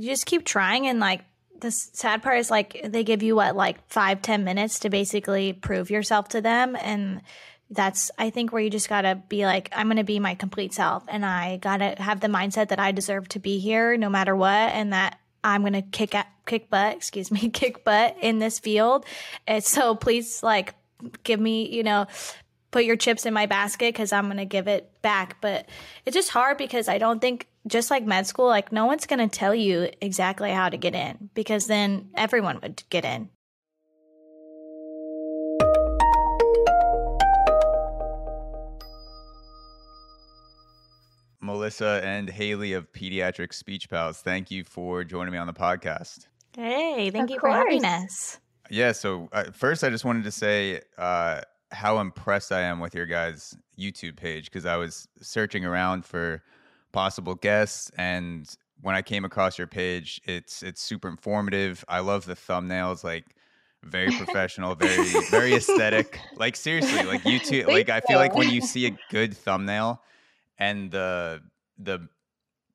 you just keep trying and like the sad part is like they give you what like five ten minutes to basically prove yourself to them and that's i think where you just gotta be like i'm gonna be my complete self and i gotta have the mindset that i deserve to be here no matter what and that i'm gonna kick at, kick butt excuse me kick butt in this field. And so please like give me you know put your chips in my basket because i'm gonna give it back. But it's just hard because i don't think just like med school, like no one's going to tell you exactly how to get in because then everyone would get in. Melissa and Haley of Pediatric Speech Pals, thank you for joining me on the podcast. Hey, thank of you course. for having us. Yeah, so uh, first I just wanted to say uh, how impressed I am with your guys' YouTube page because I was searching around for possible guests and when I came across your page, it's it's super informative. I love the thumbnails, like very professional, very very aesthetic. Like seriously, like YouTube. Like I feel like when you see a good thumbnail and the the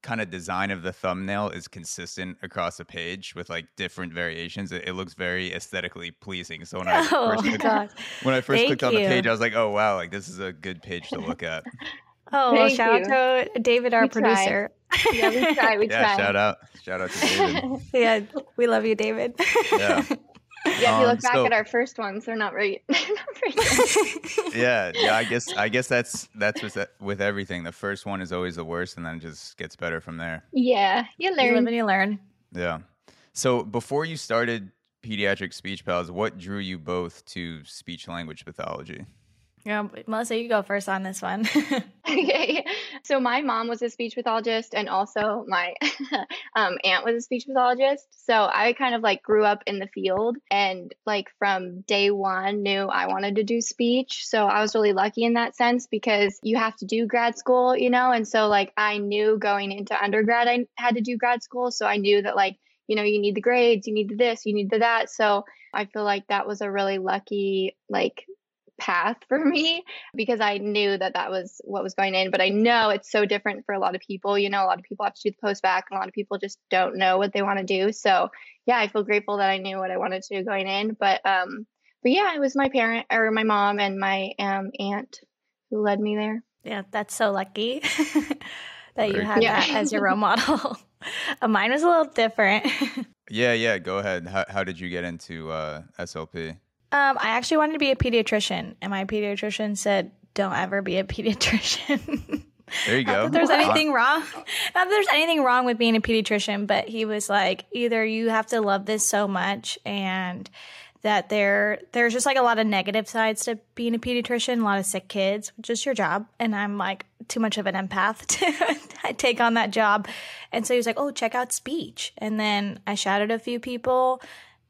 kind of design of the thumbnail is consistent across the page with like different variations. It, it looks very aesthetically pleasing. So when I oh, first clicked, when I first Thank clicked on the page, I was like, oh wow, like this is a good page to look at. Oh, well, shout you. out to David, our we producer. Yeah, we try. We yeah, try. Shout out, shout out to David. yeah, we love you, David. Yeah. Yeah, if you um, look back so, at our first ones, they're not right. yeah, yeah. I guess I guess that's that's with with everything. The first one is always the worst, and then it just gets better from there. Yeah, you learn. You live and you learn. Yeah. So before you started pediatric speech pals, what drew you both to speech language pathology? Yeah, Melissa, you go first on this one. okay. So my mom was a speech pathologist and also my um, aunt was a speech pathologist. So I kind of like grew up in the field and like from day one knew I wanted to do speech. So I was really lucky in that sense because you have to do grad school, you know? And so like I knew going into undergrad, I had to do grad school. So I knew that like, you know, you need the grades, you need the this, you need the that. So I feel like that was a really lucky like path for me because I knew that that was what was going in. But I know it's so different for a lot of people. You know, a lot of people have to do the post bacc, and a lot of people just don't know what they want to do. So yeah, I feel grateful that I knew what I wanted to do going in. But um, but yeah, it was my parent or my mom and my um aunt who led me there. Yeah, that's so lucky that you had yeah. that as your role model. Mine was a little different. yeah, yeah. Go ahead. How how did you get into uh, SLP? Um, I actually wanted to be a pediatrician, and my pediatrician said, "Don't ever be a pediatrician." There you go. Not that there's anything wrong. Not that there's anything wrong with being a pediatrician, but he was like, either you have to love this so much, and that there there's just like a lot of negative sides to being a pediatrician, a lot of sick kids, which is your job. And I'm like too much of an empath to take on that job. And so he was like, "Oh, check out speech." And then I shouted a few people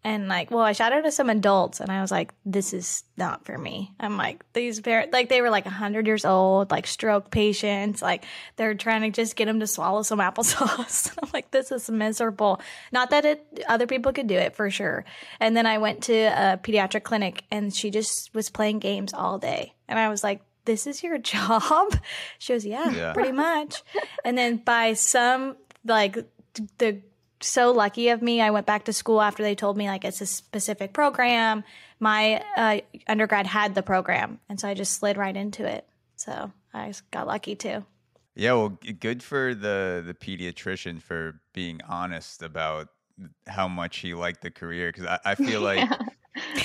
and like well i shouted to some adults and i was like this is not for me. I'm like these parents like they were like 100 years old like stroke patients like they're trying to just get them to swallow some applesauce. I'm like this is miserable. Not that it other people could do it for sure. And then i went to a pediatric clinic and she just was playing games all day. And i was like this is your job? She goes yeah, yeah. pretty much. And then by some like the so lucky of me. I went back to school after they told me like it's a specific program. My uh, undergrad had the program, and so I just slid right into it. So I got lucky too. Yeah, well, good for the the pediatrician for being honest about how much he liked the career because I, I, feel like yeah.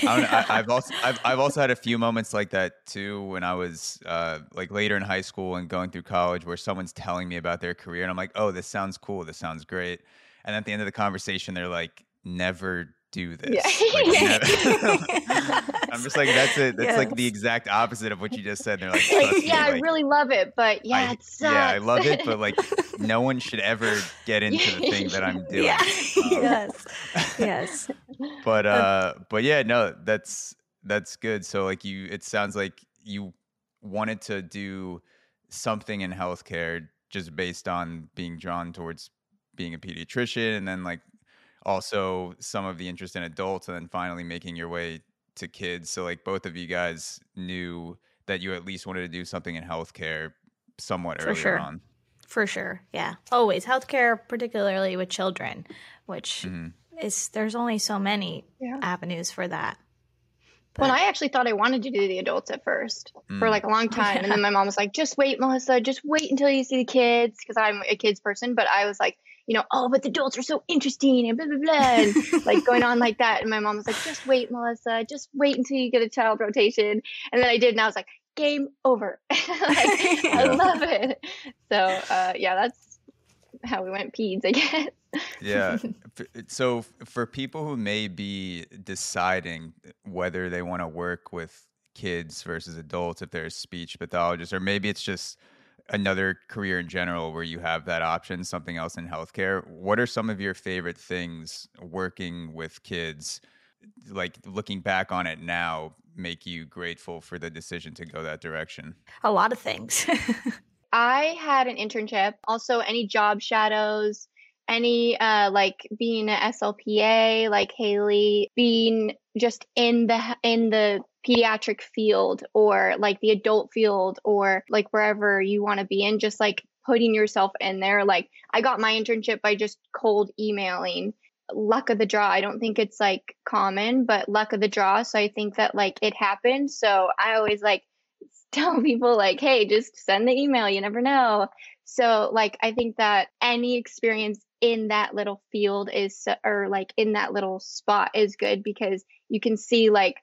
I have also I've, I've also had a few moments like that too when I was uh, like later in high school and going through college where someone's telling me about their career and I'm like, oh, this sounds cool, this sounds great, and at the end of the conversation they're like never do this. Yeah. like, i'm just like that's it. That's yes. like the exact opposite of what you just said. They're like, yeah like, i really love it but yeah I, it yeah i love it but like no one should ever get into the thing that i'm doing. Yeah. Um, yes. Yes. but uh but yeah no that's that's good. So like you it sounds like you wanted to do something in healthcare just based on being drawn towards being a pediatrician and then like also some of the interest in adults and then finally making your way to kids so like both of you guys knew that you at least wanted to do something in healthcare somewhat For earlier sure. on for sure. Yeah, always healthcare, particularly with children, which mm-hmm. is there's only so many yeah. avenues for that. But, well, I actually thought I wanted to do the adults at first mm. for like a long time, yeah. and then my mom was like, "Just wait, Melissa. Just wait until you see the kids," because I'm a kids person. But I was like, you know, oh, but the adults are so interesting and blah blah blah, and like going on like that. And my mom was like, "Just wait, Melissa. Just wait until you get a child rotation." And then I did, and I was like, "Game over." like, I love it. So uh, yeah, that's how we went peds, I guess. yeah. So for people who may be deciding whether they want to work with kids versus adults, if they're a speech pathologist, or maybe it's just another career in general where you have that option, something else in healthcare, what are some of your favorite things working with kids? Like looking back on it now, make you grateful for the decision to go that direction? A lot of things. I had an internship, also any job shadows, any uh like being an SLPA like Haley, being just in the in the pediatric field or like the adult field or like wherever you want to be in just like putting yourself in there like I got my internship by just cold emailing luck of the draw. I don't think it's like common, but luck of the draw. So I think that like it happened. So I always like tell people like, hey, just send the email. You never know. So like I think that any experience in that little field is or like in that little spot is good because you can see like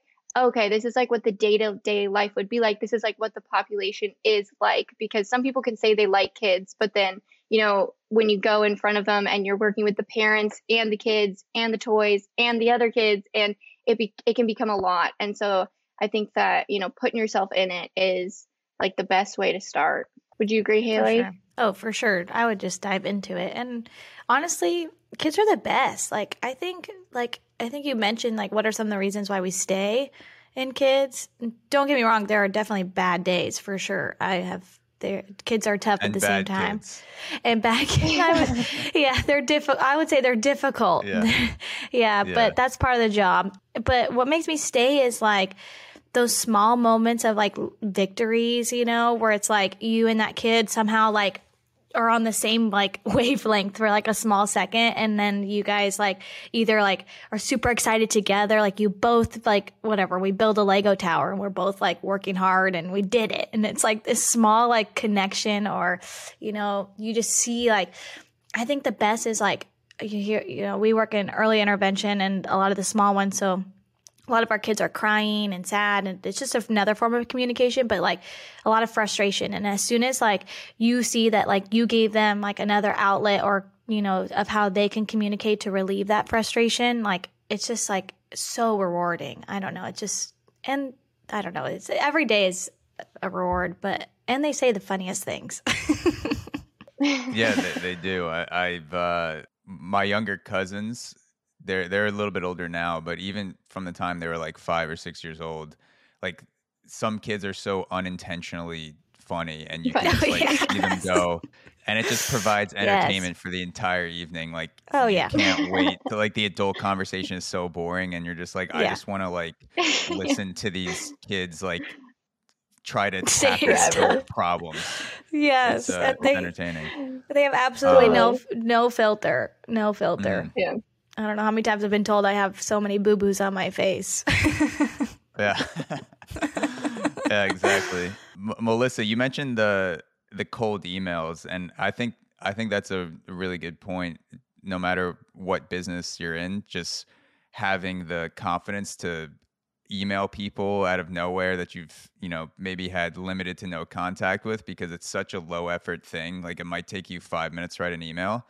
okay, this is like what the day to day life would be like. This is like what the population is like because some people can say they like kids, but then, you know, when you go in front of them and you're working with the parents and the kids and the toys and the other kids and it be, it can become a lot. And so I think that, you know, putting yourself in it is like the best way to start. Would you agree, Haley? For sure. Oh, for sure. I would just dive into it. And honestly, kids are the best. Like, I think, like, I think you mentioned, like, what are some of the reasons why we stay in kids? Don't get me wrong, there are definitely bad days for sure. I have their kids are tough and at the same time kids. and bad kids yeah they're difficult i would say they're difficult yeah. yeah. yeah but that's part of the job but what makes me stay is like those small moments of like victories, you know, where it's like you and that kid somehow like are on the same like wavelength for like a small second and then you guys like either like are super excited together like you both like whatever we build a lego tower and we're both like working hard and we did it. And it's like this small like connection or you know you just see like i think the best is like you hear you know we work in early intervention and a lot of the small ones so a lot of our kids are crying and sad and it's just another form of communication but like a lot of frustration. And as soon as like you see that like you gave them like another outlet or you know of how they can communicate to relieve that frustration like it's just like so rewarding. I don't know. It just and i don't know. It's every day is a reward but and they say the funniest things. Yeah they, they do. I, i've uh my younger cousins they're they're a little bit older now, but even from the time they were like five or six years old, like some kids are so unintentionally funny, and you can just like yes. see them go, and it just provides entertainment yes. for the entire evening. Like, oh yeah, can't wait. To, like the adult conversation is so boring, and you're just like, I just want to like listen to these kids like try to tackle problems. Yes, it's, uh, they, entertaining. They have absolutely uh, no no filter, no filter. Mm. Yeah. I don't know how many times I've been told I have so many boo boos on my face. yeah. yeah, exactly. M- Melissa, you mentioned the the cold emails, and I think I think that's a really good point. No matter what business you're in, just having the confidence to email people out of nowhere that you've you know maybe had limited to no contact with because it's such a low effort thing like it might take you five minutes to write an email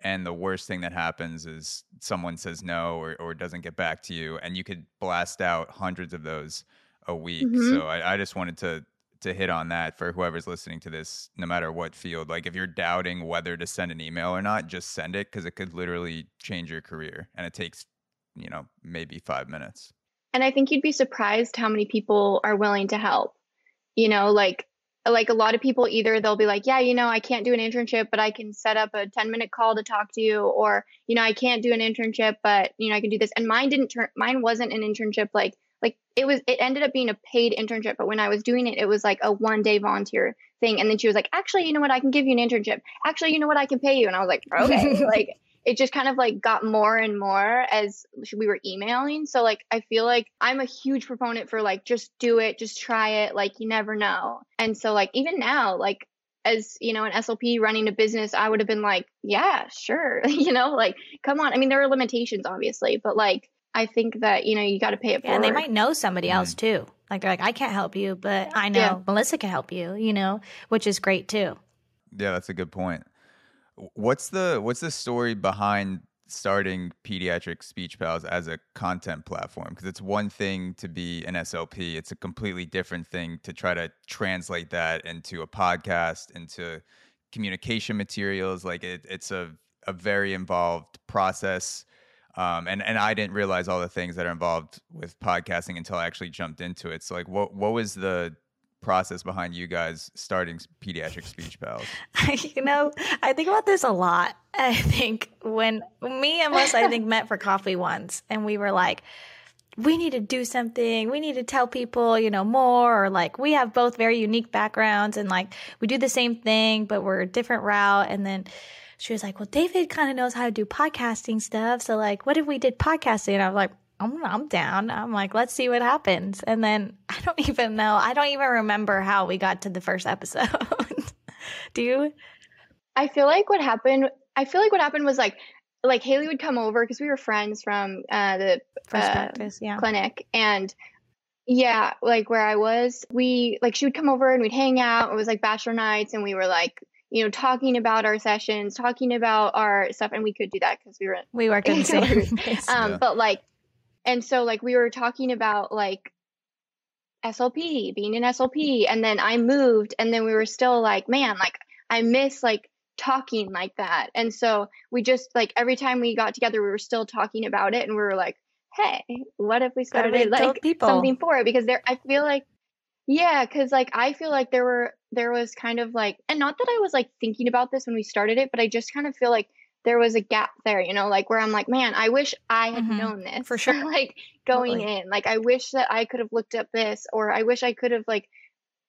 and the worst thing that happens is someone says no or, or doesn't get back to you and you could blast out hundreds of those a week. Mm-hmm. so I, I, just wanted to to hit on that for whoever's listening to this no matter what field. Like if you're doubting whether to send an email or not just send it because it could literally change your career and it takes you know maybe five minutes. And i think you'd be surprised how many people are willing to help. You know like like a lot of people either they'll be like yeah you know i can't do an internship but i can set up a 10 minute call to talk to you or you know i can't do an internship but you know i can do this. And mine didn't turn mine wasn't an internship like like it was it ended up being a paid internship but when i was doing it it was like a one day volunteer thing and then she was like actually you know what i can give you an internship. Actually you know what i can pay you and i was like okay like it just kind of like got more and more as we were emailing so like i feel like i'm a huge proponent for like just do it just try it like you never know and so like even now like as you know an slp running a business i would have been like yeah sure you know like come on i mean there are limitations obviously but like I think that you know you got to pay it yeah, forward. and they might know somebody else mm-hmm. too. Like they're like, I can't help you, but I know Yeah. Melissa can help you. You know, which is great too. Yeah, that's a good point. What's the what's the story behind starting Pediatric Speech Pals as a content platform? Because it's one thing to be an SLP, it's a completely different thing to try to translate that into a podcast, into communication materials. Like it, it's a a very involved process. Um, and and I didn't realize all the things that are involved with podcasting until I actually jumped into it. So like, what what was the process behind you guys starting Pediatric Speech Pals? you know, I think about this a lot. I think when me and Melissa, I think, met for coffee once, and we were like, we need to do something. We need to tell people, you know, more. Or like, we have both very unique backgrounds, and like, we do the same thing, but we're a different route. And then she was like, well, David kind of knows how to do podcasting stuff. So, like, what if we did podcasting? And I was like, I'm, I'm down. I'm like, let's see what happens. And then I don't even know. I don't even remember how we got to the first episode. do you? I feel like what happened. I feel like what happened was like, like Haley would come over because we were friends from uh, the First uh, practice, yeah. clinic, and yeah, like where I was, we like she would come over and we'd hang out. It was like bachelor nights, and we were like, you know, talking about our sessions, talking about our stuff, and we could do that because we were We worked in the same um Yeah. but like and so like we were talking about like slp being an slp and then i moved and then we were still like man like i miss like talking like that and so we just like every time we got together we were still talking about it and we were like hey what if we started like people? something for it because there i feel like yeah because like i feel like there were there was kind of like and not that i was like thinking about this when we started it but i just kind of feel like there was a gap there you know like where i'm like man i wish i had Mhm. known this For sure. like going Totally. in like i wish that i could have looked up this or i wish i could have like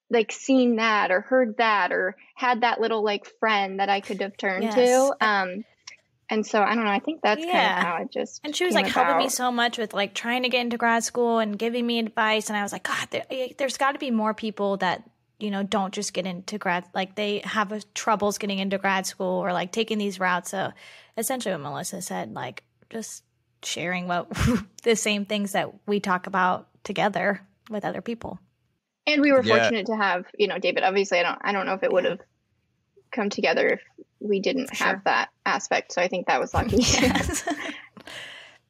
like seen that or heard that or had that little like friend that i could have turned Yes. to um and so i don't know i think that's kind Yeah. of how it just And she was like helping me so much with like trying to get into grad school and giving me advice. And I was like, God, there, eh, there's got to be more people that, you know, don't just get into grad, like they have a, troubles getting into grad school or like taking these routes. So essentially what Melissa said, like just sharing what the same things that we talk about together with other people. and we were Yeah. fortunate to have you know david obviously i don't i don't know if it would have come together if we didn't Sure. have that aspect so i think that was lucky yes.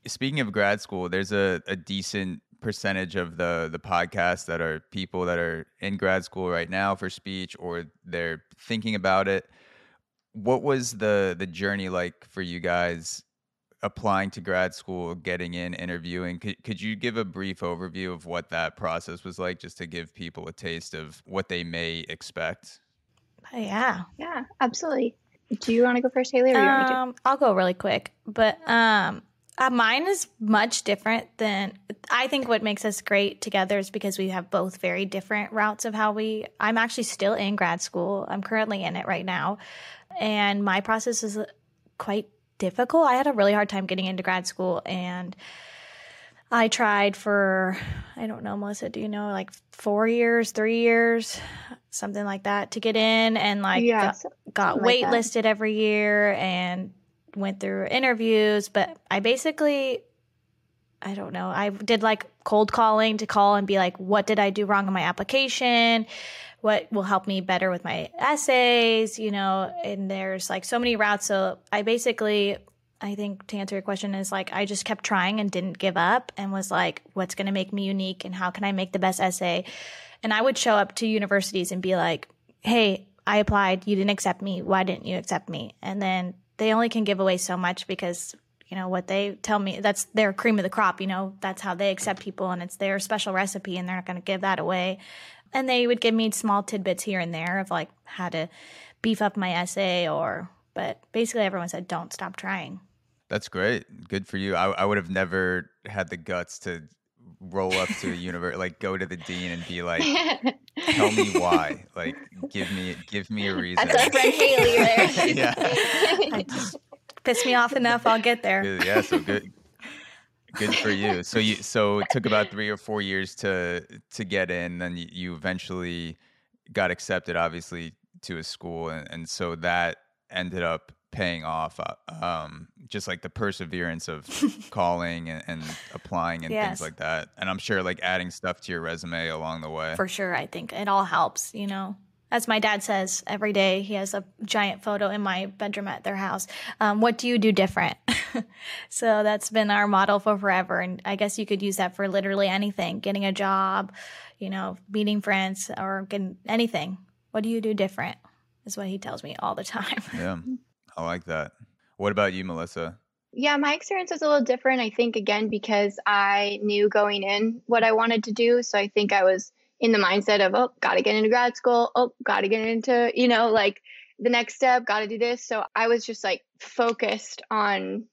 Speaking of grad school, there's a, a decent percentage of the the podcasts that are people that are in grad school right now for speech or they're thinking about it. What was the the journey like for you guys applying to grad school, getting in, interviewing? Could, could you give a brief overview of what that process was like just to give people a taste of what they may expect? yeah. yeah absolutely do you want to go first haley or do you want me to Um, I'll go really quick, but um, uh, mine is much different than I think. What makes us great together is because we have both very different routes of how we. I'm actually still in grad school. I'm currently in it right now, and my process is quite difficult. I had a really hard time getting into grad school, and I tried for I don't know, Melissa. Do you know like four years, three years, something like that to get in, and like yeah got- got like waitlisted every year and went through interviews but i basically i don't know i did like cold calling to call and be like what did i do wrong in my application? What will help me better with my essays? You know and there's like so many routes. So i basically i think to answer your question is like i just kept trying and didn't give up and was like what's going to make me unique and how can i make the best essay? And i would show up to universities and be like hey I applied, you didn't accept me. Why didn't you accept me? And then they only can give away so much because, you know, what they tell me, that's their cream of the crop, you know, that's how they accept people and it's their special recipe and they're not going to give that away. And they would give me small tidbits here and there of like how to beef up my essay or, but basically everyone said, don't stop trying. That's great. Good for you. I, I would have never had the guts to roll up to a university, like go to the dean and be like, "Tell me why." Like, give me give me a reason. That's our friend Haley there. yeah. Piss me off enough, I'll get there. Good- Yeah. So good. Good for you. So you so it took about three or four years to to get in. Then you, you eventually got accepted, obviously, to a school, and, and so that ended up paying off. uh, Um, just like the perseverance of calling and, and applying and Yes. things like that. And I'm sure like adding stuff to your resume along the way. For sure, I think it all helps, you know. As my dad says every day, he has a giant photo in my bedroom at their house. Um, what do you do different? so that's been our model for forever. And I guess you could use that for literally anything getting a job, you know, meeting friends, or getting anything. What do you do different? Is what he tells me all the time. yeah, I like that. What about you, Melissa? Yeah, my experience was a little different, I think, again, because I knew going in what I wanted to do. So I think I was in the mindset of, oh, got to get into grad school. Oh, got to get into, you know, like the next step, got to do this. So I was just like focused on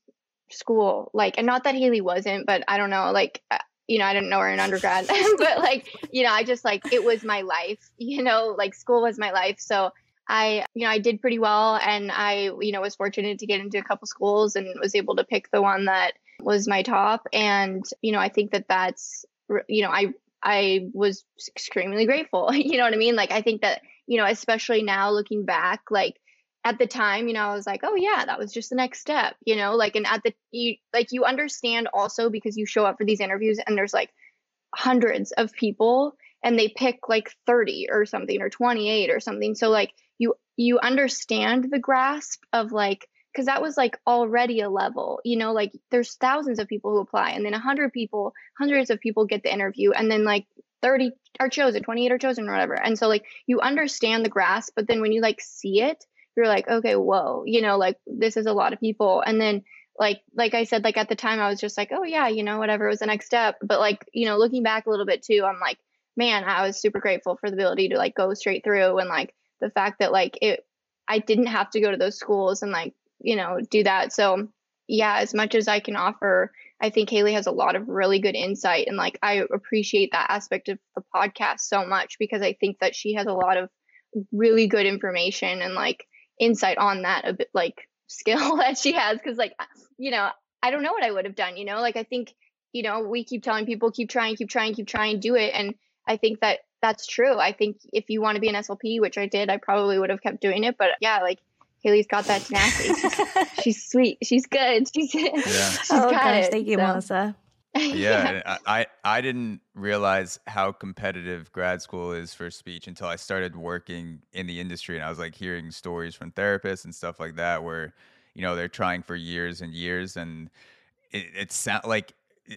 school. Like, and not that Haley wasn't, but I don't know, like, uh, you know, I didn't know her in undergrad, but like, you know, I just like, it was my life, you know, like school was my life. So I, you know, I did pretty well and I, you know, was fortunate to get into a couple schools and was able to pick the one that was my top. And, you know, I think that that's, you know, I, I was extremely grateful. You know what I mean? Like, I think that, you know, especially now looking back, like at the time, you know, I was like, oh yeah, that was just the next step, you know, like, and at the, you, like, you understand also because you show up for these interviews and there's like hundreds of people and they pick like 30 or something or 28 or something. So like, you you understand the grasp of like because that was like already a level you know like there's thousands of people who apply and then 100 people hundreds of people get the interview and then like 30 are chosen 28 are chosen or whatever. And so like you understand the grasp but then when you like see it you're like okay whoa you know like this is a lot of people. And then like like i said like at the time i was just like oh yeah you know whatever it was the next step. But like you know looking back a little bit too i'm like man i was super grateful for the ability to like go straight through and like the fact that like it I didn't have to go to those schools and like, you know, do that. So yeah, as much as I can offer, I think Haley has a lot of really good insight and like I appreciate that aspect of the podcast so much because I think that she has a lot of really good information and like insight on that a bit like skill that she has cuz like you know, I don't know what I would have done, you know? Like I think, you know, we keep telling people keep trying, keep trying, keep trying, do it and I think that that's true. I think if you want to be an SLP, which I did, I probably would have kept doing it. But yeah, like Haley's got that tenacity. She's, she's sweet. She's good. She's, she's oh got gosh, it. thank you, So, Melissa. yeah, and I, I I didn't realize how competitive grad school is for speech until I started working in the industry, and I was like hearing stories from therapists and stuff like that, where you know they're trying for years and years, and it, it sound like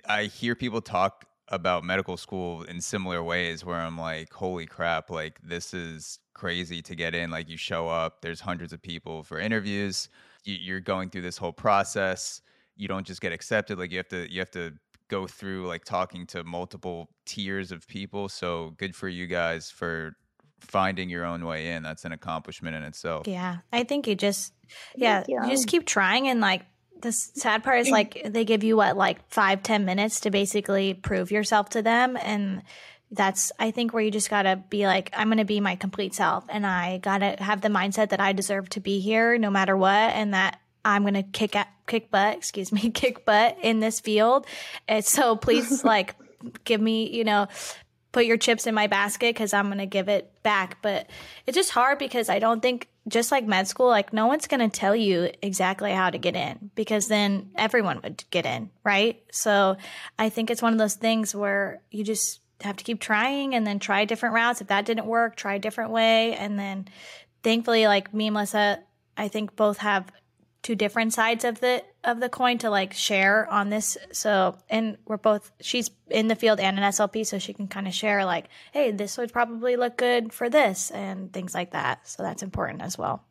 I hear people talk about medical school in similar ways, where I'm like, holy crap, like this is crazy to get in. Like you show up, there's hundreds of people for interviews, you, you're going through this whole process. You don't just get accepted; like you have to you have to go through like talking to multiple tiers of people. So good for you guys for finding your own way in. That's an accomplishment in itself. Yeah, I think you just yeah, you. you just keep trying and like the sad part is like they give you what like five ten minutes to basically prove yourself to them and that's i think where you just gotta be like i'm gonna be my complete self and i gotta have the mindset that i deserve to be here no matter what and that i'm gonna kick at kick butt excuse me kick butt in this field and so please like give me you know put your chips in my basket because I'm going to give it back. But it's just hard because I don't think, just like med school, like no one's going to tell you exactly how to get in because then everyone would get in, right? So I think it's one of those things where you just have to keep trying and then try different routes. If that didn't work, try a different way. And then thankfully, like me and Melissa, I think both have two different sides of the of the coin to like share on this so and we're both she's in the field and an slp so she can kind of share like hey this would probably look good for this and things like that so that's important as well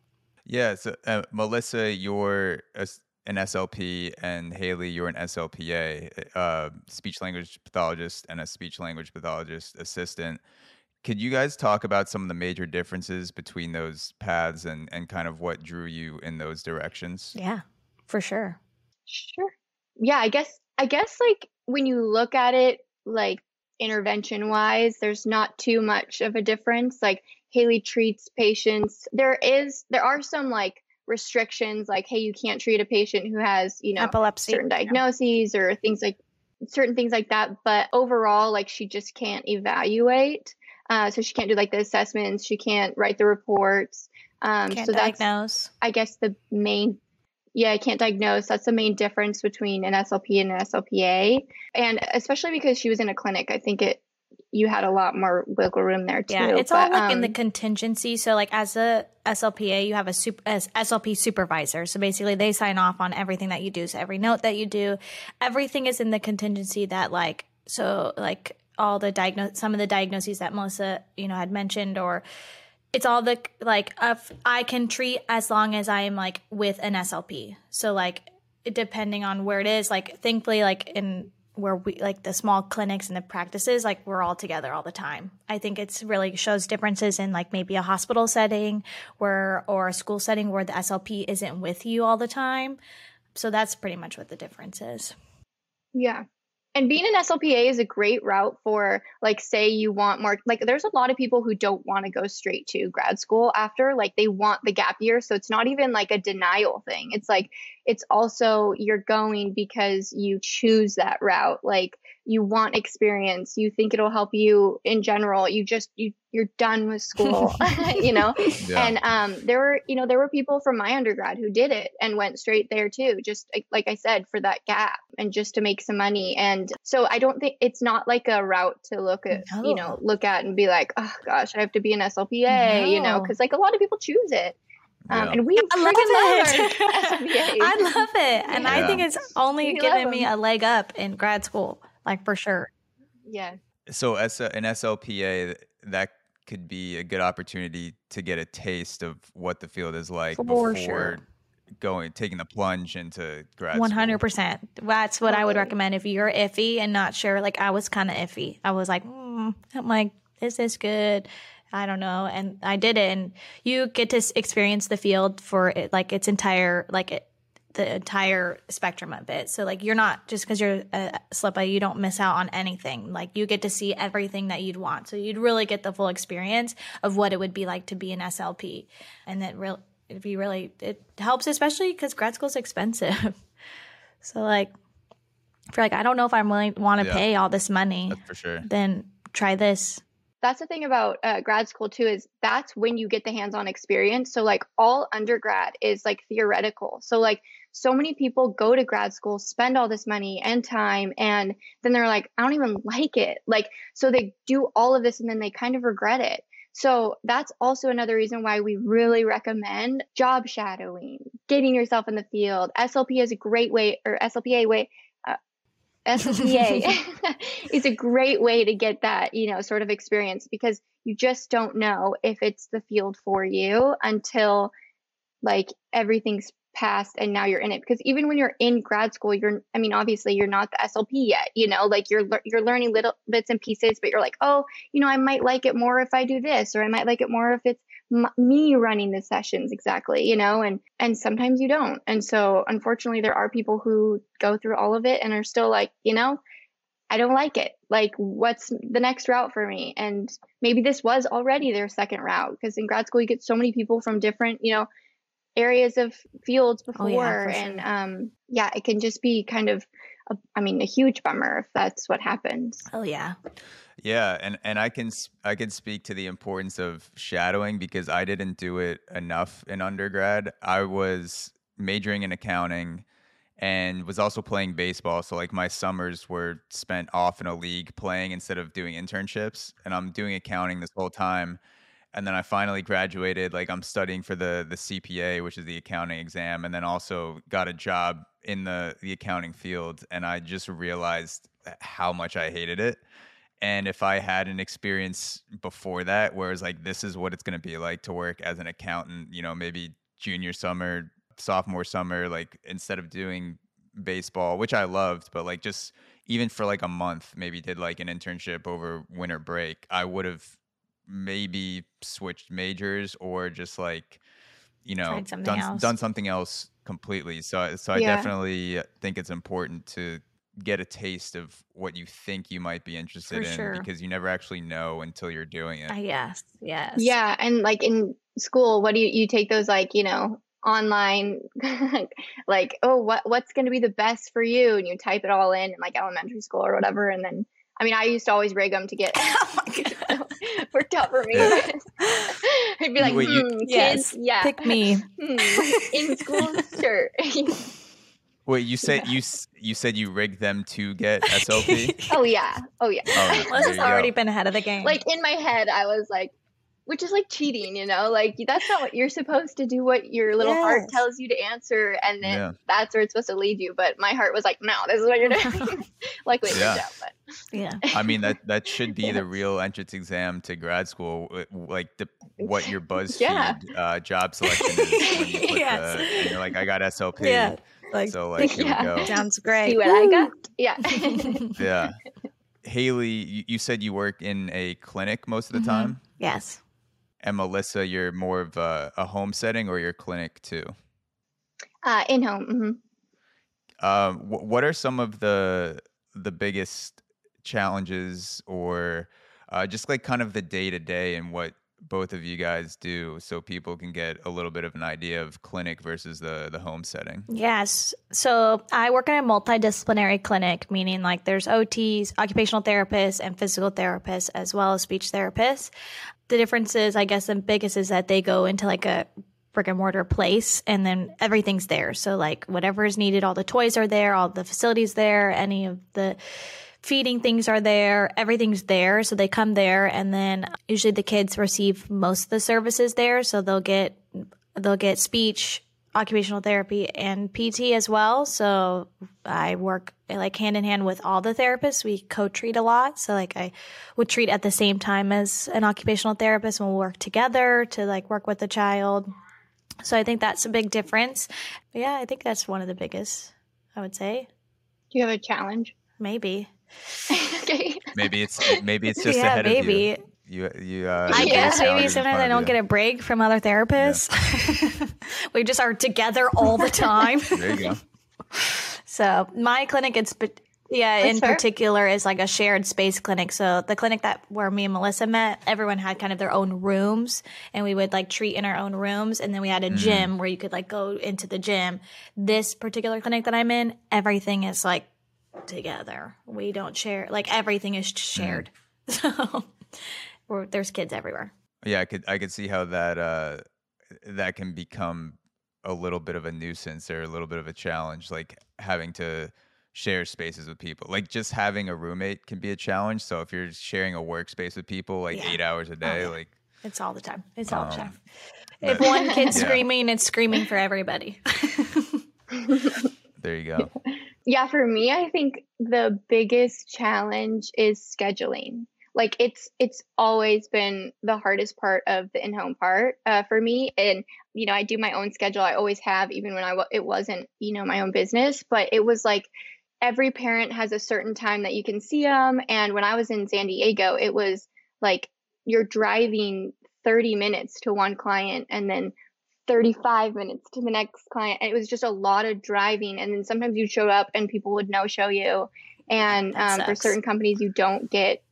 Yeah. So, uh, Melissa, you're a an SLP, and Haley, you're an SLPA, uh, speech language pathologist, and a speech language pathologist assistant. Could you guys talk about some of the major differences between those paths and, and kind of what drew you in those directions? yeah for sure Sure. Yeah, I guess I guess like when you look at it like intervention wise, there's not too much of a difference. Like Haley treats patients. There is there are some like restrictions like hey you can't treat a patient who has you know Epilepsy. certain diagnoses or things like certain things like that but overall like she just can't evaluate uh, so she can't do like the assessments she can't write the reports um, Can't so that's i guess the main yeah i can't diagnose that's the main difference between an slp and an slpa and especially because she was in a clinic i think it you had a lot more wiggle room there too Yeah, it's all But, like in the um, contingency. So, like as a SLPA, you have a super, SLP supervisor. So basically, they sign off on everything that you do. So every note that you do, everything is in the contingency that like so like all the diagnose some of the diagnoses that Melissa you know had mentioned or it's all the like of I can treat as long as I am like with an SLP. So like depending on where it is, like thankfully like in where we like the small clinics and the practices, like we're all together all the time. I think it's really shows differences in like maybe a hospital setting where or a school setting where the SLP isn't with you all the time. So that's pretty much what the difference is. Yeah. And being an SLPA is a great route for, like, say you want more. Like, there's a lot of people who don't want to go straight to grad school after, like, they want the gap year. So it's not even like a denial thing. It's like, it's also you're going because you choose that route. Like, you want experience. You think it'll help you in general. You just, you, you're done with school, you know? Yeah. And um, there were, you know, there were people from my undergrad who did it and went straight there too, just like, like I said, for that gap and just to make some money. And so I don't think it's not like a route to look at, you know, look at and be like, oh gosh, I have to be an SLPA, you know, because like a lot of people choose it. Um, Yeah. and we I love freaking it. love our SLPAs. I love it. And I think it's only We given me a leg up in grad school, like for sure. yeah. So as a, an SLPA, that could be a good opportunity to get a taste of what the field is like For before sure. going taking the plunge into grad One school. hundred percent. That's what I would recommend if you're iffy and not sure. Like I was kind of iffy. I was like, mm, I'm like, is this good? I don't know. And I did it, and you get to experience the field for it, like its entire, like it, the entire spectrum of it. So like you're not just because you're a SLPA, you don't miss out on anything. Like you get to see everything that you'd want. So you'd really get the full experience of what it would be like to be an SLP, and that real it'd be really it helps, especially because grad school's expensive. so like, if you're like, I don't know if I'm willing want to Yeah. pay all this money, That's for sure. then try this. That's the thing about uh, grad school too is that's when you get the hands-on experience. So like all undergrad is like theoretical. So like so many people go to grad school spend all this money and time and then they're like i don't even like it. Like so they do all of this and then they kind of regret it. So that's also another reason why we really recommend job shadowing getting yourself in the field. Slp is a great way or slpa way SLPA is a. Great way to get that, you know, sort of experience because you just don't know if it's the field for you until like everything's passed and now you're in it. Because even when you're in grad school you're I mean obviously you're not the SLP yet, you know, like you're you're learning little bits and pieces but you're like, "Oh, you know, I might like it more if I do this or I might like it more if it's m- me running the sessions exactly you know and and sometimes you don't. And so unfortunately there are people who go through all of it and are still like you know i don't like it. Like what's the next route for me? And maybe this was already their second route because in grad school you get so many people from different you know areas of fields before Oh, yeah, for and sure. um yeah it can just be kind of a, i mean a huge bummer if that's what happens Oh yeah. Yeah, and and I can s- I can speak to the importance of shadowing because I didn't do it enough in undergrad. I was majoring in accounting and was also playing baseball, so like my summers were spent off in a league playing instead of doing internships, and I'm doing accounting this whole time. And then I finally graduated, like I'm studying for the the CPA, which is the accounting exam, and then also got a job in the the accounting field and I just realized uh, how much I hated it. And if I had an experience before that, where it's like, this is what it's going to be like to work as an accountant, you know, maybe junior summer, sophomore summer, like instead of doing baseball, which I loved, but like just even for like a month, maybe did like an internship over winter break, I would have maybe switched majors or just like, you know, done done something else completely. So, I- so I Yeah. definitely think it's important to get a taste of what you think you might be interested For in sure. because you never actually know until you're doing it. Yes, yes. Yeah, and like in school, what do you you take those like, you know, online like, oh, what what's going to be the best for you and you type it all in in like elementary school or whatever and then I mean, I used to always rig them to get oh my god. worked out for me. Yeah. I'd be like, Wait, you- hmm, Yes, kids, yeah. Pick me. Hmm, in school, sure. Wait, you said you you said you rigged them to get SLP? oh yeah, oh yeah. Oh, Melissa's there you already go. been ahead of the game. like in my head i was like which is like cheating you know like that's not what you're supposed to do what your little heart tells you to answer and then Yeah. that's where it's supposed to lead you but my heart was like no this is what you're doing luckily it Yeah. worked out but yeah. I mean that that should be the real entrance exam to grad school, like the what your BuzzFeed Yeah. uh, job selection is. When you Yes. the, and you're like, I got SLP, Yeah. Like so like here Yeah. we go. sounds great. see what i got yeah Yeah, Haley, you, you said you work in a clinic most of the Mhm. time, yes. And Melissa, you're more of a, a home setting or your clinic too. uh in home hmm Um, wh- what are some of the the biggest challenges, or uh, just like kind of the day to day and what both of you guys do, so people can get a little bit of an idea of clinic versus the the home setting? Yes. So I work in a multidisciplinary clinic, meaning like there's OTs, occupational therapists, and physical therapists, as well as speech therapists. The difference is, I guess, the biggest is that they go into like a brick and mortar place and then everything's there. So, like, whatever is needed, all the toys are there, all the facilities there, any of the feeding things are there, everything's there. So they come there and then usually the kids receive most of the services there. So they'll get they'll get speech, occupational therapy and PT as well. So I work like hand in hand with all the therapists. We co-treat a lot. So like I would treat at the same time as an occupational therapist and we'll work together to like work with the child. So I think that's a big difference. But yeah, I think that's one of the biggest, I would say. do you have a challenge Maybe. okay Maybe it's maybe it's just yeah, ahead maybe. of you. You you. Uh, I guess maybe sometimes I don't you. get a break from other therapists. we just are together all the time. There you go. So my clinic, it's but yeah, That's in fair. particular is like a shared space clinic. So the clinic that where me and Melissa met, everyone had kind of their own rooms, and we would like treat in our own rooms, and then we had Mm. a gym where you could like go into the gym. This particular clinic that I'm in, everything is like together. We don't share like everything is shared. So we're, there's kids everywhere. Yeah, I could I could see how that uh that can become a little bit of a nuisance or a little bit of a challenge, like having to share spaces with people. Like just having a roommate can be a challenge. So if you're sharing a workspace with people like Yeah. eight hours a day, yeah. like It's all the time. It's all the Um, time. If one kid's Yeah. screaming, it's screaming for everybody. there you go. yeah for me i think the biggest challenge is scheduling. Like it's it's always been the hardest part of the in-home part uh, for me. And you know i do my own schedule. I always have even when i it wasn't you know my own business. But it was like every parent has a certain time that you can see them and when i was in san diego it was like you're driving 30 minutes to one client and then 35 minutes to the next client. And it was just a lot of driving. And then sometimes you'd show up and people would no show you. And um, for certain companies, you don't get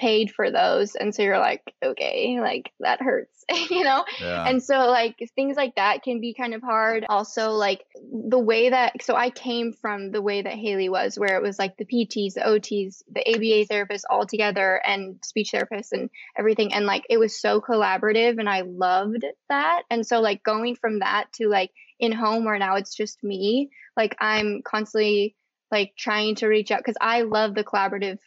paid for those. And so you're like, okay, like that hurts, you know? Yeah. And so, like, things like that can be kind of hard. Also, like, the way that, so I came from the way that Haley was, where it was like the PTs, the OTs, the ABA therapists all together, and speech therapists and everything. And like, it was so collaborative, and I loved that. And so, like, going from that to like in home where now it's just me, like, I'm constantly like trying to reach out because I love the collaborative.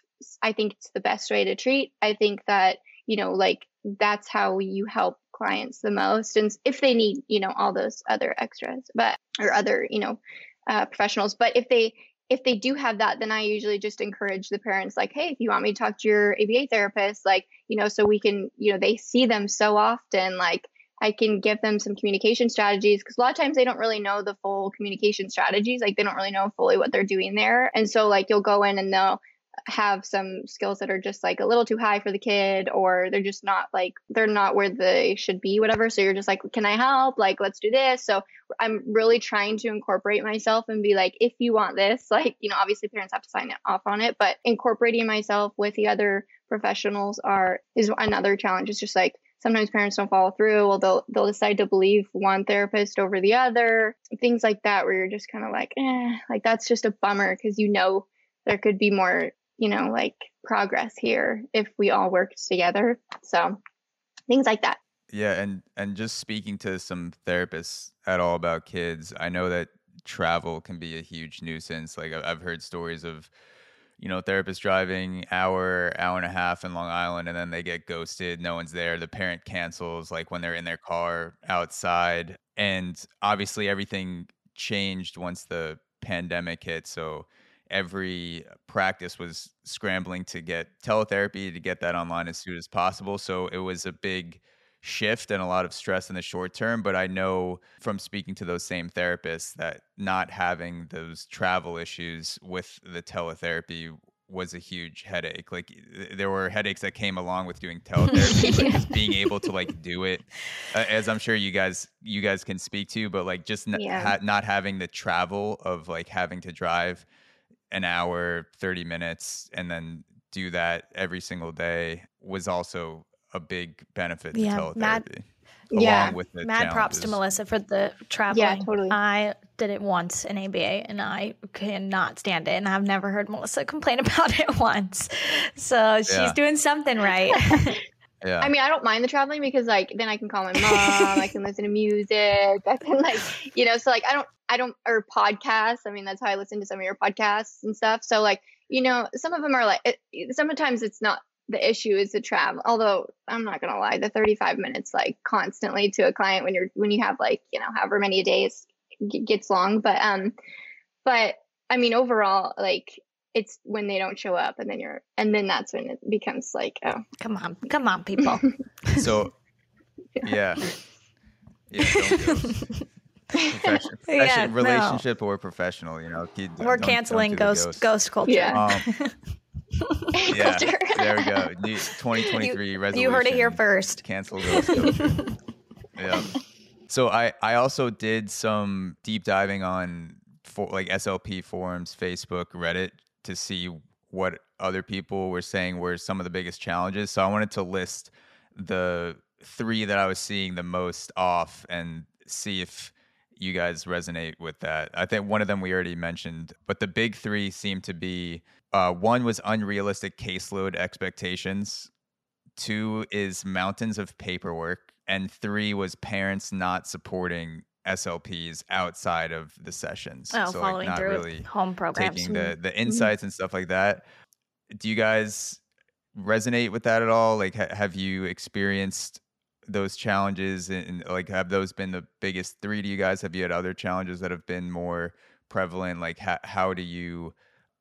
I think it's the best way to treat. I think that, you know, like, that's how you help clients the most and if they need you know all those other extras but or other you know uh, professionals. But if they if they do have that then i usually just encourage the parents like hey if you want me to talk to your aba therapist like you know so we can you know they see them so often like i can give them some communication strategies. Because a lot of times they don't really know the full communication strategies like they don't really know fully what they're doing there. And so like you'll go in and they'll have some skills that are just like a little too high for the kid or they're just not like they're not where they should be whatever. So you're just like can i help? Like let's do this. So i'm really trying to incorporate myself and be like if you want this like you know obviously parents have to sign off on it but incorporating myself with the other professionals are is another challenge. It's just like sometimes parents don't follow through. Well they'll they'll decide to believe one therapist over the other things like that where you're just kind of like eh, like that's just a bummer because you know there could be more you know like progress here if we all worked together so things like that yeah and and just speaking to some therapists at all about kids i know that travel can be a huge nuisance like i've heard stories of you know, therapist driving hour, hour and a half in Long Island, and then they get ghosted. No one's there. The parent cancels, like when they're in their car outside. And obviously, everything changed once the pandemic hit. So every practice was scrambling to get teletherapy to get that online as soon as possible. So it was a big shift and a lot of stress in the short term. But I know from speaking to those same therapists that not having those travel issues with the teletherapy was a huge headache. Like there were headaches that came along with doing teletherapy, but just being able to like do it, uh, as I'm sure you guys you guys can speak to, but like just n- yeah. ha- not having the travel of like having to drive an hour, 30 minutes, and then do that every single day was also a big benefit to yeah, teletherapy. Mad, yeah, with the mad challenges. props to Melissa for the traveling. Yeah, totally. I did it once in ABA and I cannot stand it. And I've never heard Melissa complain about it once. So she's yeah. doing something right. Yeah. I mean, I don't mind the traveling because like then I can call my mom, I can listen to music, I can like, you know, so like I don't, I don't, or podcasts. I mean, that's how I listen to some of your podcasts and stuff. So like, you know, some of them are like, it, sometimes it's not the issue is the travel. Although I'm not gonna lie, the 35 minutes like constantly to a client when you're when you have like you know however many days gets long. But um, but I mean overall like it's when they don't show up and then you're and then that's when it becomes like oh come on come on people. so yeah. Yeah, Profession, yeah, relationship no. or professional, you know. We're canceling ghost, ghost, ghost culture. Yeah. Um, yeah, there we go. 2023 you, resolution. You heard it here first. Cancel those. yeah. So I I also did some deep diving on for like SLP forums, Facebook, Reddit to see what other people were saying were some of the biggest challenges. So I wanted to list the three that I was seeing the most off and see if you guys resonate with that. I think one of them we already mentioned, but the big three seem to be uh, one was unrealistic caseload expectations. Two is mountains of paperwork, and three was parents not supporting SLPs outside of the sessions. Oh, so following like not through really home programs, taking the the mm-hmm. insights mm-hmm. and stuff like that. Do you guys resonate with that at all? Like, ha- have you experienced those challenges, and, and like, have those been the biggest three to you guys? Have you had other challenges that have been more prevalent? Like, ha- how do you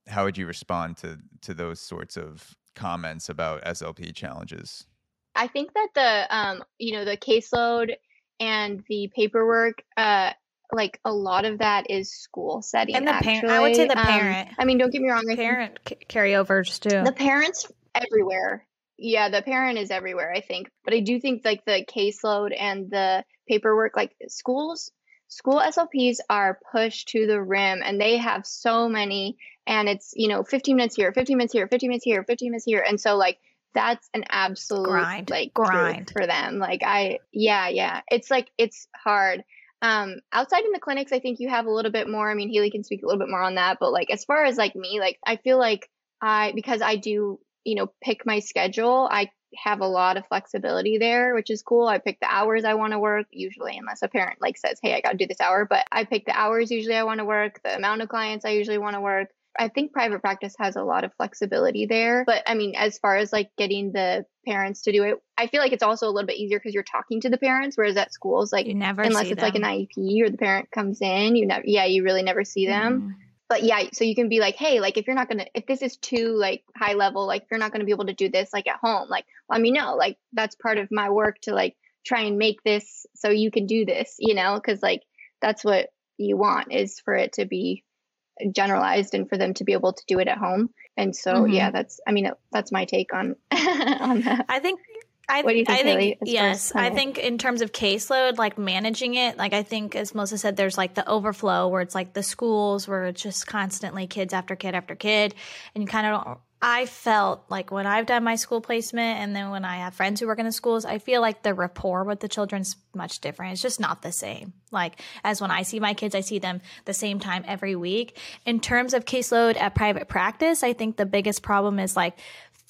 how would you respond to to those sorts of comments about SLP challenges? I think that the um, you know the caseload and the paperwork uh, like a lot of that is school setting. And the parent, I would say the um, parent. Um, I mean, don't get me wrong. The parent c- carryovers too. The parents everywhere. Yeah, the parent is everywhere. I think, but I do think like the caseload and the paperwork, like schools, school SLPs are pushed to the rim, and they have so many and it's you know 15 minutes here 15 minutes here 15 minutes here 15 minutes here and so like that's an absolute grind like grind for them like i yeah yeah it's like it's hard um outside in the clinics i think you have a little bit more i mean Haley can speak a little bit more on that but like as far as like me like i feel like i because i do you know pick my schedule i have a lot of flexibility there, which is cool. I pick the hours I want to work, usually, unless a parent like says, Hey, I got to do this hour, but I pick the hours usually I want to work, the amount of clients I usually want to work. I think private practice has a lot of flexibility there. But I mean, as far as like getting the parents to do it, I feel like it's also a little bit easier because you're talking to the parents. Whereas at schools, like you never unless it's them. like an IEP or the parent comes in, you never, yeah, you really never see them. Mm. But yeah, so you can be like, hey, like if you're not gonna, if this is too like high level, like you're not gonna be able to do this like at home, like let me know. Like that's part of my work to like try and make this so you can do this, you know, because like that's what you want is for it to be generalized and for them to be able to do it at home. And so, mm-hmm. yeah, that's, I mean, that's my take on, on that. I think I, what do you think, I think yes. I think in terms of caseload, like managing it, like I think as Melissa said, there's like the overflow where it's like the schools where it's just constantly kids after kid after kid, and you kind of don't. I felt like when I've done my school placement and then when I have friends who work in the schools, I feel like the rapport with the children's much different. It's just not the same. Like as when I see my kids, I see them the same time every week. In terms of caseload at private practice, I think the biggest problem is like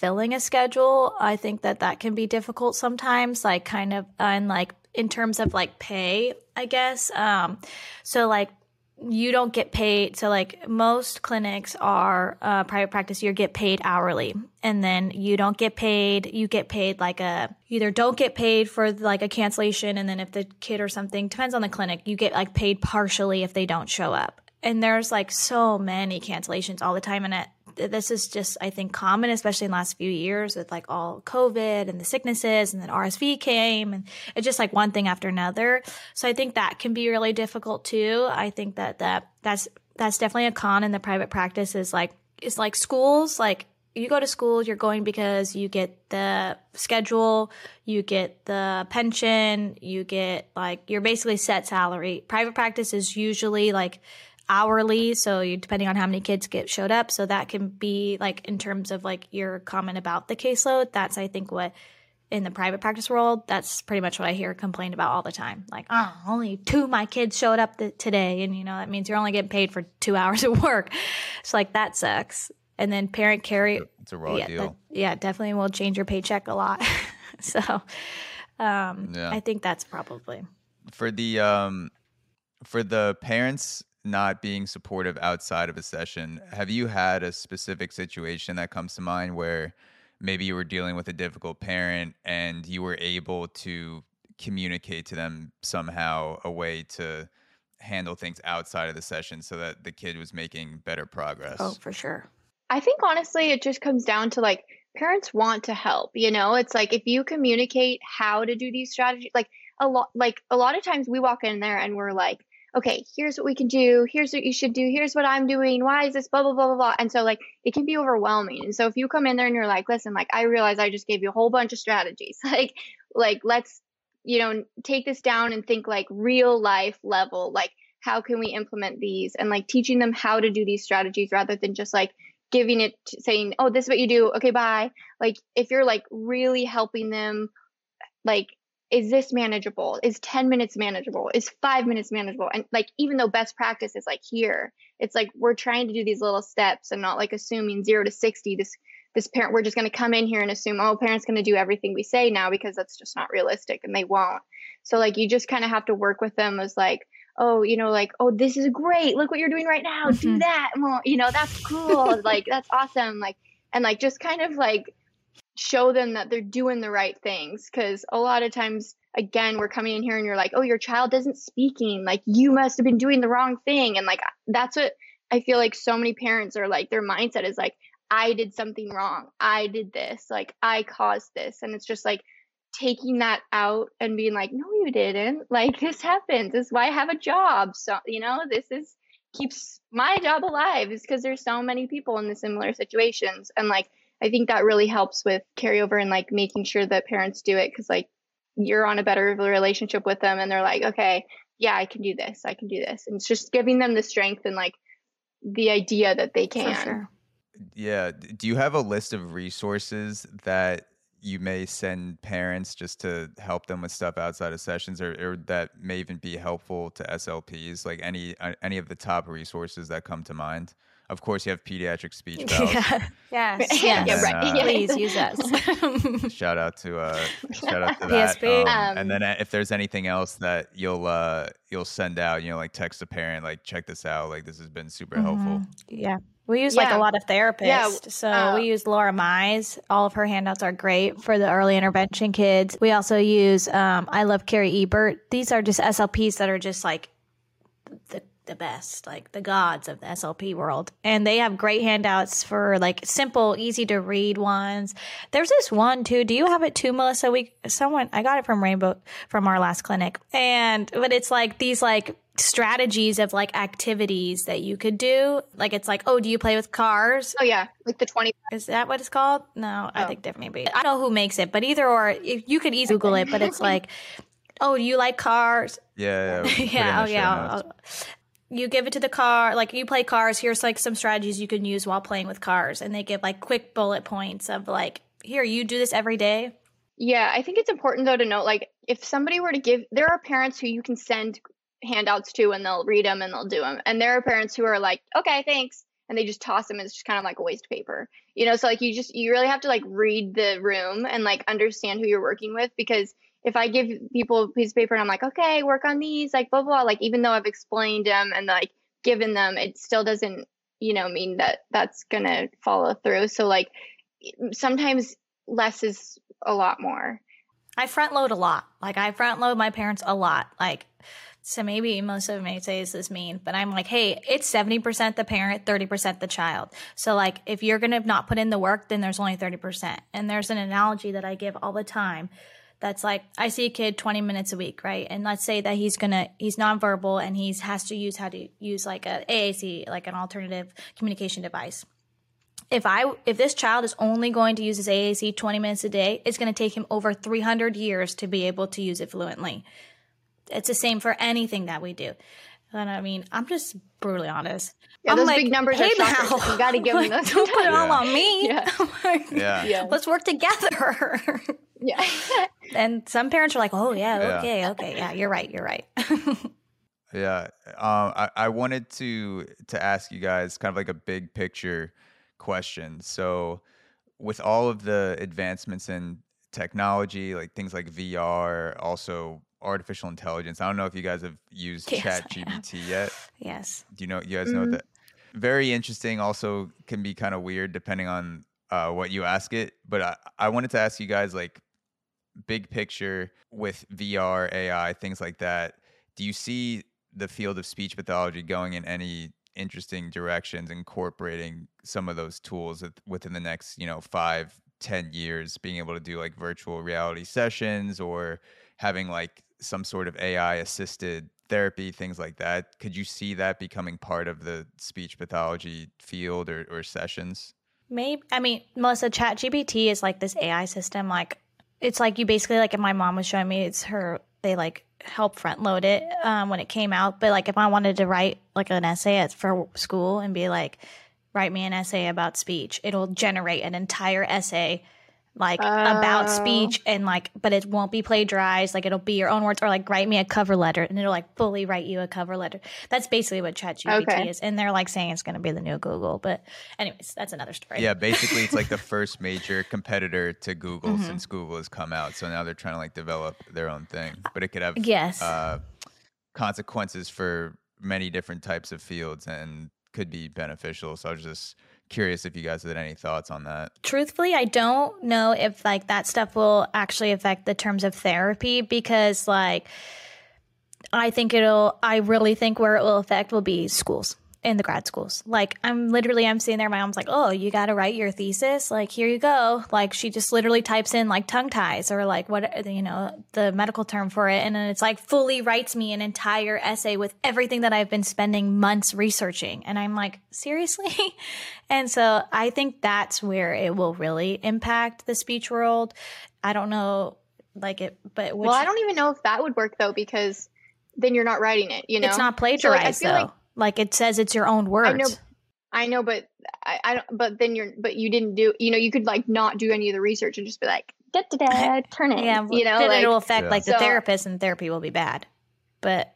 filling a schedule. I think that that can be difficult sometimes, like kind of, and like in terms of like pay, I guess. Um, so like you don't get paid. So, like most clinics are uh, private practice, you get paid hourly, and then you don't get paid. You get paid like a either don't get paid for like a cancellation, and then if the kid or something depends on the clinic, you get like paid partially if they don't show up. And there's like so many cancellations all the time, and it, this is just I think common, especially in the last few years with like all COVID and the sicknesses, and then RSV came, and it's just like one thing after another. So I think that can be really difficult too. I think that that that's that's definitely a con in the private practice is like it's like schools like you go to school, you're going because you get the schedule, you get the pension, you get like you're basically set salary. Private practice is usually like hourly so you depending on how many kids get showed up so that can be like in terms of like your comment about the caseload that's i think what in the private practice world that's pretty much what i hear complained about all the time. Like oh only two of my kids showed up th- today and you know that means you're only getting paid for two hours of work. So like that sucks. And then parent carry it's a raw yeah, deal. that, yeah definitely will change your paycheck a lot. So um yeah. i think that's probably for the um for the parents not being supportive outside of a session. Have you had a specific situation that comes to mind where maybe you were dealing with a difficult parent and you were able to communicate to them somehow a way to handle things outside of the session so that the kid was making better oh, progress? Oh, for sure. I think honestly, it just comes down to like parents want to help. You know, it's like if you communicate how to do these strategies, like a lot, like a lot of times we walk in there and we're like, okay, here's what we can do. Here's what you should do. Here's what I'm doing. Why is this blah, blah, blah, blah, blah. And so, like, it can be overwhelming. And so, if you come in there and you're like, listen, like, I realize I just gave you a whole bunch of strategies. like, like, let's, you know, take this down and think like real life level. Like, how can we implement these? And like teaching them how to do these strategies rather than just like giving it, saying, oh, this is what you do. Okay, bye. Like, if you're like really helping them, like, is this manageable? Is 10 minutes manageable? Is five minutes manageable? And like, even though best practice is like here, it's like we're trying to do these little steps and not like assuming zero to 60. This, this parent, we're just going to come in here and assume, oh, parents going to do everything we say now because that's just not realistic and they won't. So like, you just kind of have to work with them as like, oh, you know, like, oh, this is great. Look what you're doing right now. Do mm-hmm. that. Well, you know, that's cool. like, that's awesome. Like, and like, just kind of like, show them that they're doing the right things because a lot of times again we're coming in here and you're like oh your child isn't speaking. Like you must have been doing the wrong thing. And like that's what i feel like so many parents are like their mindset is like i did something wrong. I did this. Like i caused this. And it's just like taking that out and being like no you didn't. Like this happens this is why i have a job? So you know this is keeps my job alive is because there's so many people in the similar situations. And like I think that really helps with carryover and like making sure that parents do it because like you're on a better relationship with them and they're like, okay, yeah, I can do this. I can do this. And it's just giving them the strength and like the idea that they can. Sure. Yeah. Do you have a list of resources that you may send parents just to help them with stuff outside of sessions or, or that may even be helpful to SLPs? Like any uh, any of the top resources that come to mind? Of course, you have Pediatric Speech Pals. yeah. Yes. Yeah. yeah. Right. Uh, Please use us. shout out to uh, shout out to that. PSP. Um, um, and then uh, if there's anything else that you'll uh, you'll send out, you know, like text a parent, like check this out, like this has been super mm-hmm. helpful. Yeah. We use yeah. like a lot of therapists. Yeah. So uh, we use Laura Mize. All of her handouts are great for the early intervention kids. We also use um, I Love Carrie Ebert. These are just SLPs that are just like the the best, like the gods of the SLP world. And they have great handouts for like simple, easy to read ones. There's this one too. Do you have it too, Melissa? We someone I got it from Rainbow from our last clinic. And but it's like these like strategies of like activities that you could do. Like it's like, oh, do you play with cars? Oh yeah, like the twenty. Is that what it's called? No, I Oh. think differently. But I don't know who makes it, but either or, if you could easily Google it. But it's like, oh, do you like cars? Yeah, yeah. we'll put it in oh, yeah, oh yeah. You give it to the car, like you play cars. Here's like some strategies you can use while playing with cars, and they give like quick bullet points of like, here, you do this every day. Yeah, I think it's important though to note like if somebody were to give, there are parents who you can send handouts to and they'll read them and they'll do them, and there are parents who are like, okay, thanks, and they just toss them. It's just kind of like a waste paper, you know. So like you just you really have to like read the room and like understand who you're working with because if I give people a piece of paper and I'm like, okay, work on these, like blah blah, like even though I've explained them and like given them, it still doesn't you know mean that that's gonna follow through. So like sometimes less is a lot more. I front load a lot. Like I front load my parents a lot. Like so maybe most of them may say this is mean, but I'm like, hey, it's seventy percent the parent, thirty percent the child. So like if you're gonna not put in the work, then there's only thirty percent. And there's an analogy that I give all the time. That's like I see a kid 20 minutes a week, right? And let's say that he's gonna he's nonverbal and he's has to use how to use like a AAC, like an alternative communication device if I if this child is only going to use his AAC 20 minutes a day, it's going to take him over 300 years to be able to use it fluently. It's the same for anything that we do. And I mean, I'm just brutally honest. Yeah, I'm those like, big numbers hey are shockers. now. You got to give them Like, those. Don't put it all Yeah. on me. Yeah. Yeah. Yeah. Let's work together. yeah. and some parents are like, "Oh yeah, Yeah. okay, okay, yeah, you're right, you're right." Yeah, um, I, I wanted to to ask you guys kind of like a big picture question. So, with all of the advancements in technology, like things like VR, also artificial intelligence. I don't know if you guys have used Yes, Chat I yet. yes. Do you know? You guys know what Mhm. that? Very interesting. Also, can be kind of weird depending on uh, what you ask it. But I, I wanted to ask you guys like big picture with VR, AI, things like that. Do you see the field of speech pathology going in any interesting directions, incorporating some of those tools within the next, you know, five, ten years, being able to do like virtual reality sessions or having like some sort of AI assisted therapy, things like that. Could you see that becoming part of the speech pathology field or, or sessions? Maybe I mean, Melissa, Chat GPT is like this AI system. Like it's like you basically like if my mom was showing me, it's her. They like help front load it um, when it came out. But like if I wanted to write like an essay for school and be like, write me an essay about speech, it'll generate an entire essay like about Oh. speech and like but it won't be plagiarized like it'll be your own words or like write me a cover letter and it'll like fully write you a cover letter that's basically what ChatGPT Okay. is and they're like saying it's going to be the new google but anyways that's another story Yeah, basically, it's like the first major competitor to Google Mm-hmm. since Google has come out. So now they're trying to like develop their own thing, but it could have yes uh, consequences for many different types of fields and could be beneficial. So I was just curious if you guys had any thoughts on that. truthfully i don't know if like that stuff will actually affect the terms of therapy because like i think it'll i really think where it will affect will be schools in the grad schools like i'm literally i'm sitting there my mom's like oh you got to write your thesis like here you go like she just literally types in like tongue ties or like what you know the medical term for it and then it's like fully writes me an entire essay with everything that i've been spending months researching and i'm like seriously and so I think that's where it will really impact the speech world. I don't know, like it, but which, well, I don't even know if that would work though because then you're not writing it. You know, it's not So, like, plagiarized though. like- Like, it says it's your own words. I know, I know, but I, I don't. But then you're, but you didn't do. You know, you could like not do any of the research and just be like, da da da, turn it. yeah, you know, then like it'll affect Yeah. like the So- therapist, and therapy will be bad. But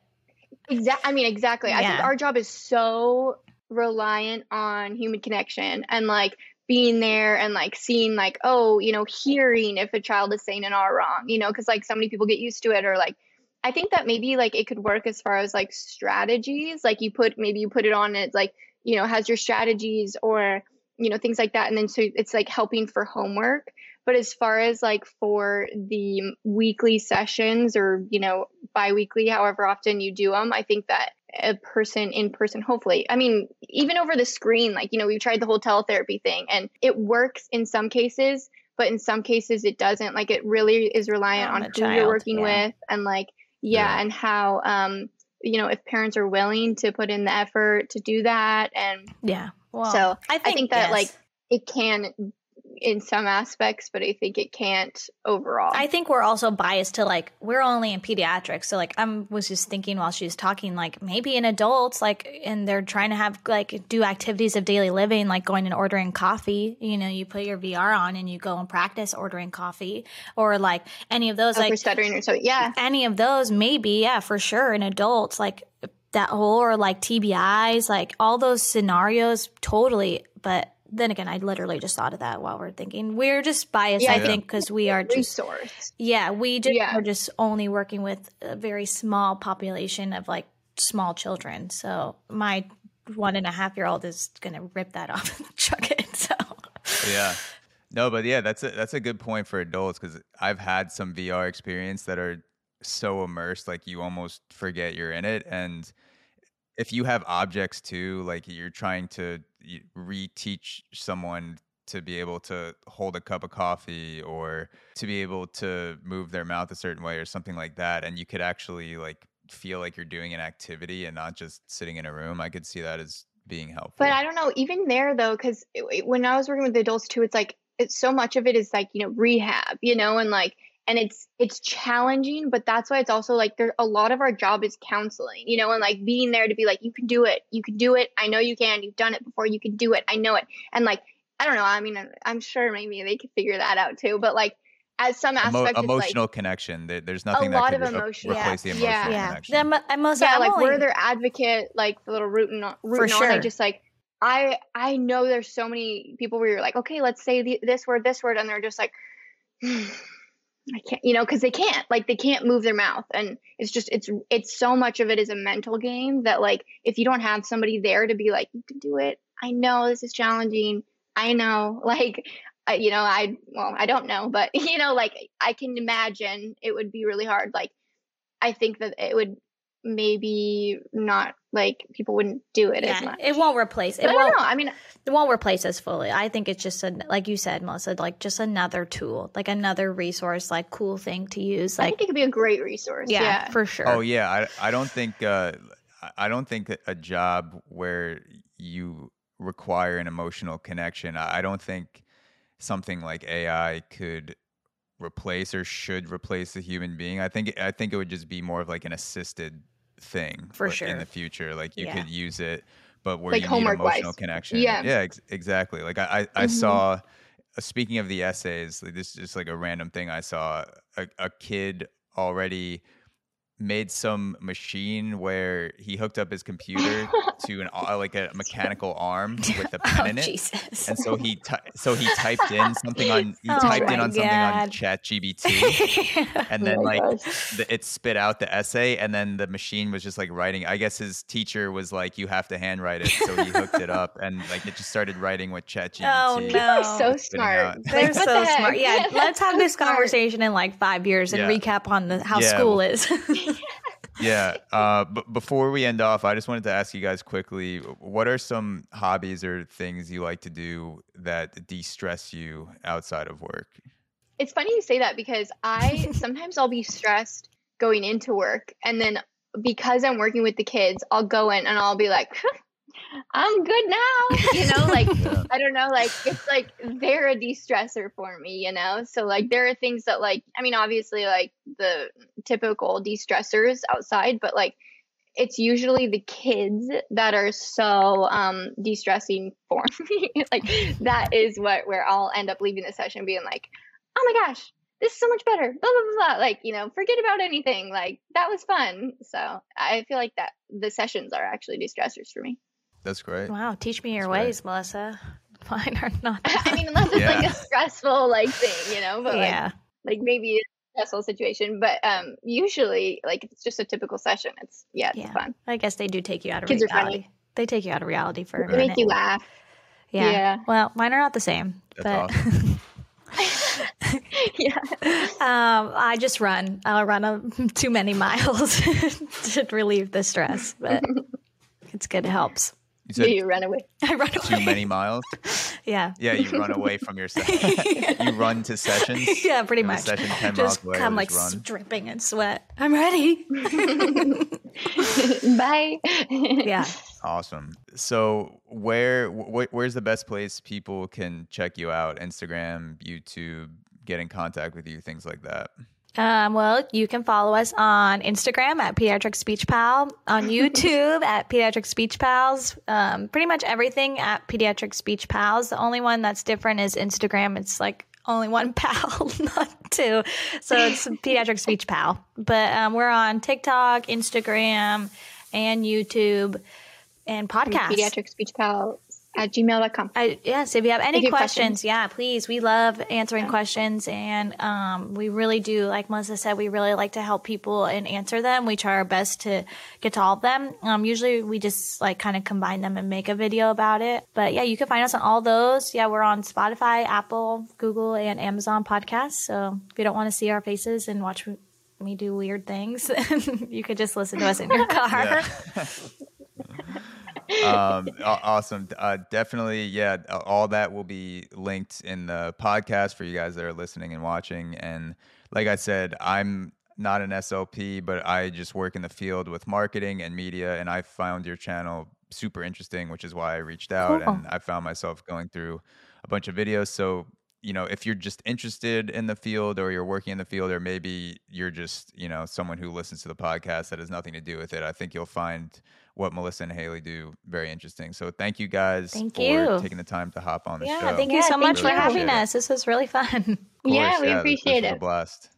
Exactly. I mean, exactly. I think our job is so reliant on human connection and like being there and like seeing like oh you know hearing if a child is saying an r wrong you know because like so many people get used to it or like i think that maybe like it could work as far as like strategies like you put maybe you put it on it's like you know has your strategies or you know things like that and then so it's like helping for homework but as far as like for the weekly sessions or you know bi-weekly however often you do them i think that a person in person hopefully i mean even over the screen like you know we've tried the whole teletherapy thing and it works in some cases but in some cases it doesn't like it really is reliant On on who you're working yeah. with and like yeah, Yeah. and how um you know if parents are willing to put in the effort to do that and yeah well, so I think, I think that yes. like it can in some aspects, but I think it can't overall. I think we're also biased to like we're only in pediatrics, so like I was just thinking while she was talking, like maybe in adults, like and they're trying to have like do activities of daily living, like going and ordering coffee. You know, you put your VR on and you go and practice ordering coffee, or like any of those, oh, like stuttering or so. Yeah, any of those, maybe yeah, for sure. In adults, like that whole or like TBIs, like all those scenarios, totally. But then again, I literally just thought of that while we're thinking. We're just biased, Yeah, I I think, because we are just resource. yeah, we just Yeah. are just only working with a very small population of like small children. So my one and a half year old is gonna rip that off and chuck it. So yeah no but yeah that's a that's a good point for adults because i've had some vr experience that are so immersed like you almost forget you're in it and if you have objects too like you're trying to y- reteach someone to be able to hold a cup of coffee or to be able to move their mouth a certain way or something like that and you could actually like feel like you're doing an activity and not just sitting in a room i could see that as being helpful. But I don't know, even there though, because when I was working with adults too, it's like it's so much of it is like you know rehab, you know, and like and it's it's challenging, but that's why it's also like there a lot of our job is counseling, you know, and like being there to be like you can do it, you can do it, I know you can, you've done it before, you can do it, I know it, and like I don't know, I mean, I'm sure maybe they could figure that out too, but like as some Emo- aspects, it's like emotional connection. There, there's nothing that lot could of re- uh, emotion- replace yeah, the yeah. emotional yeah, connection. Them- uh, I must. yeah, I'm like only- we're their advocate, like the little rooting on, rooting on. sure. I just like I I know there's so many people where you're like, okay, let's say the, this word, this word, and they're just like, hmm. I can't, you know, because they can't, like they can't move their mouth, and it's just it's it's so much of it is a mental game that like if you don't have somebody there to be like, you can do it. I know this is challenging. I know, like. I, you know, I well, I don't know, but you know, like I can imagine it would be really hard. Like, I think that it would maybe not like people wouldn't do it as much. it won't replace. It But I don't won't. know. I mean, It won't replace us fully. I think it's just a, like you said, Melissa, like just another tool, like another resource, like cool thing to use. I Like think it could be a great resource. yeah, Yeah. for sure. Oh yeah, I I don't think uh, I- I don't think a job where you require an emotional connection. I I don't think something like AI could replace or should replace the human being. I think I think it would just be more of like an assisted thing For sure. in the future. Like you Yeah. could use it, but where Like you need emotional connection. Yeah. yeah, ex- exactly. Like I I, I Mhm. saw. uh, Speaking of the essays, like, this is just like a random thing I saw. A, a kid already made some machine where he hooked up his computer to an like a mechanical arm with a pen oh in it. Jesus. And so he ty- so he typed in something on he Oh typed in my on something on God. Chat GPT and oh, then Oh like the, it spit out the essay and then the machine was just like writing i guess his teacher was like you have to handwrite it so he hooked it up and like it just started writing with chat gpt Oh, People no. are so smart. They're what so the smart. Yeah, That's let's have so this smart. conversation in like five years and Yeah. recap on the, how Yeah, school well- is. yeah uh but before we end off i just wanted to ask you guys quickly what are some hobbies or things you like to do that de-stress you outside of work? It's funny you say that because I sometimes I'll be stressed going into work, and then because I'm working with the kids, I'll go in and I'll be like, I'm good now. You know, like Yeah. I don't know, like it's like they're a de-stressor for me, you know. So like there are things that like I mean, obviously like the typical de-stressors outside, but like it's usually the kids that are so um de-stressing for me. like that is what where I'll end up leaving the session being like, oh my gosh, this is so much better. Blah blah blah. blah. Like you know, forget about anything. Like that was fun. So I feel like that the sessions are actually de-stressors for me. That's great wow, teach me your That's right. ways, Melissa. Mine are not. I mean, unless it's like a stressful like thing, you know, but yeah, like maybe it's a stressful situation. But um, usually like it's just a typical session, it's yeah, it's Yeah. fun. I guess they do take you out of Kids are funny. reality. They take you out of reality for a They minute. make you laugh. yeah. yeah. Well, mine are not the same. That's but yeah. um, I just run. I'll run a, too many miles to relieve the stress, but it's good. It helps. You Do said you run away? I run too many miles Yeah. yeah you run away from your session you run to sessions Yeah, pretty and the much. session 10 Just miles away come or like just run dripping in sweat. I'm ready. Bye. Yeah. Awesome. So, where wh- where's the best place people can check you out? Instagram, YouTube, get in contact with you, things like that. Um, well, you can follow us on Instagram at Pediatric Speech Pal, on YouTube at Pediatric Speech Pals, um, pretty much everything at Pediatric Speech Pals. The only one that's different is Instagram. It's like only one pal, not two. So it's Pediatric Speech Pal. But um, we're on TikTok, Instagram, and YouTube and podcasts. Pediatric Speech Pal at gmail.com. I, yes, if you have any you questions, questions. yeah, please. We love answering questions, and um, we really do. Like Melissa said, we really like to help people and answer them. We try our best to get to all of them. Um, usually, we just like kind of combine them and make a video about it. But yeah, you can find us on all those. Yeah, we're on Spotify, Apple, Google, and Amazon podcasts. So if you don't want to see our faces and watch me do weird things, you could just listen to us in your car. Um, awesome. Uh, definitely, yeah. All that will be linked in the podcast for you guys that are listening and watching. And like I said, I'm not an SLP, but I just work in the field with marketing and media. And I found your channel super interesting, which is why I reached out. Cool. And I found myself going through a bunch of videos. So you know, if you're just interested in the field or you're working in the field, or maybe you're just, you know, someone who listens to the podcast that has nothing to do with it, I think you'll find what Melissa and Haley do very interesting. So thank you guys Thank for you. taking the time to hop on the yeah, show. thank you so thank much for having it. us. This was really fun. Of Yeah, we this- appreciate this was it. A blast.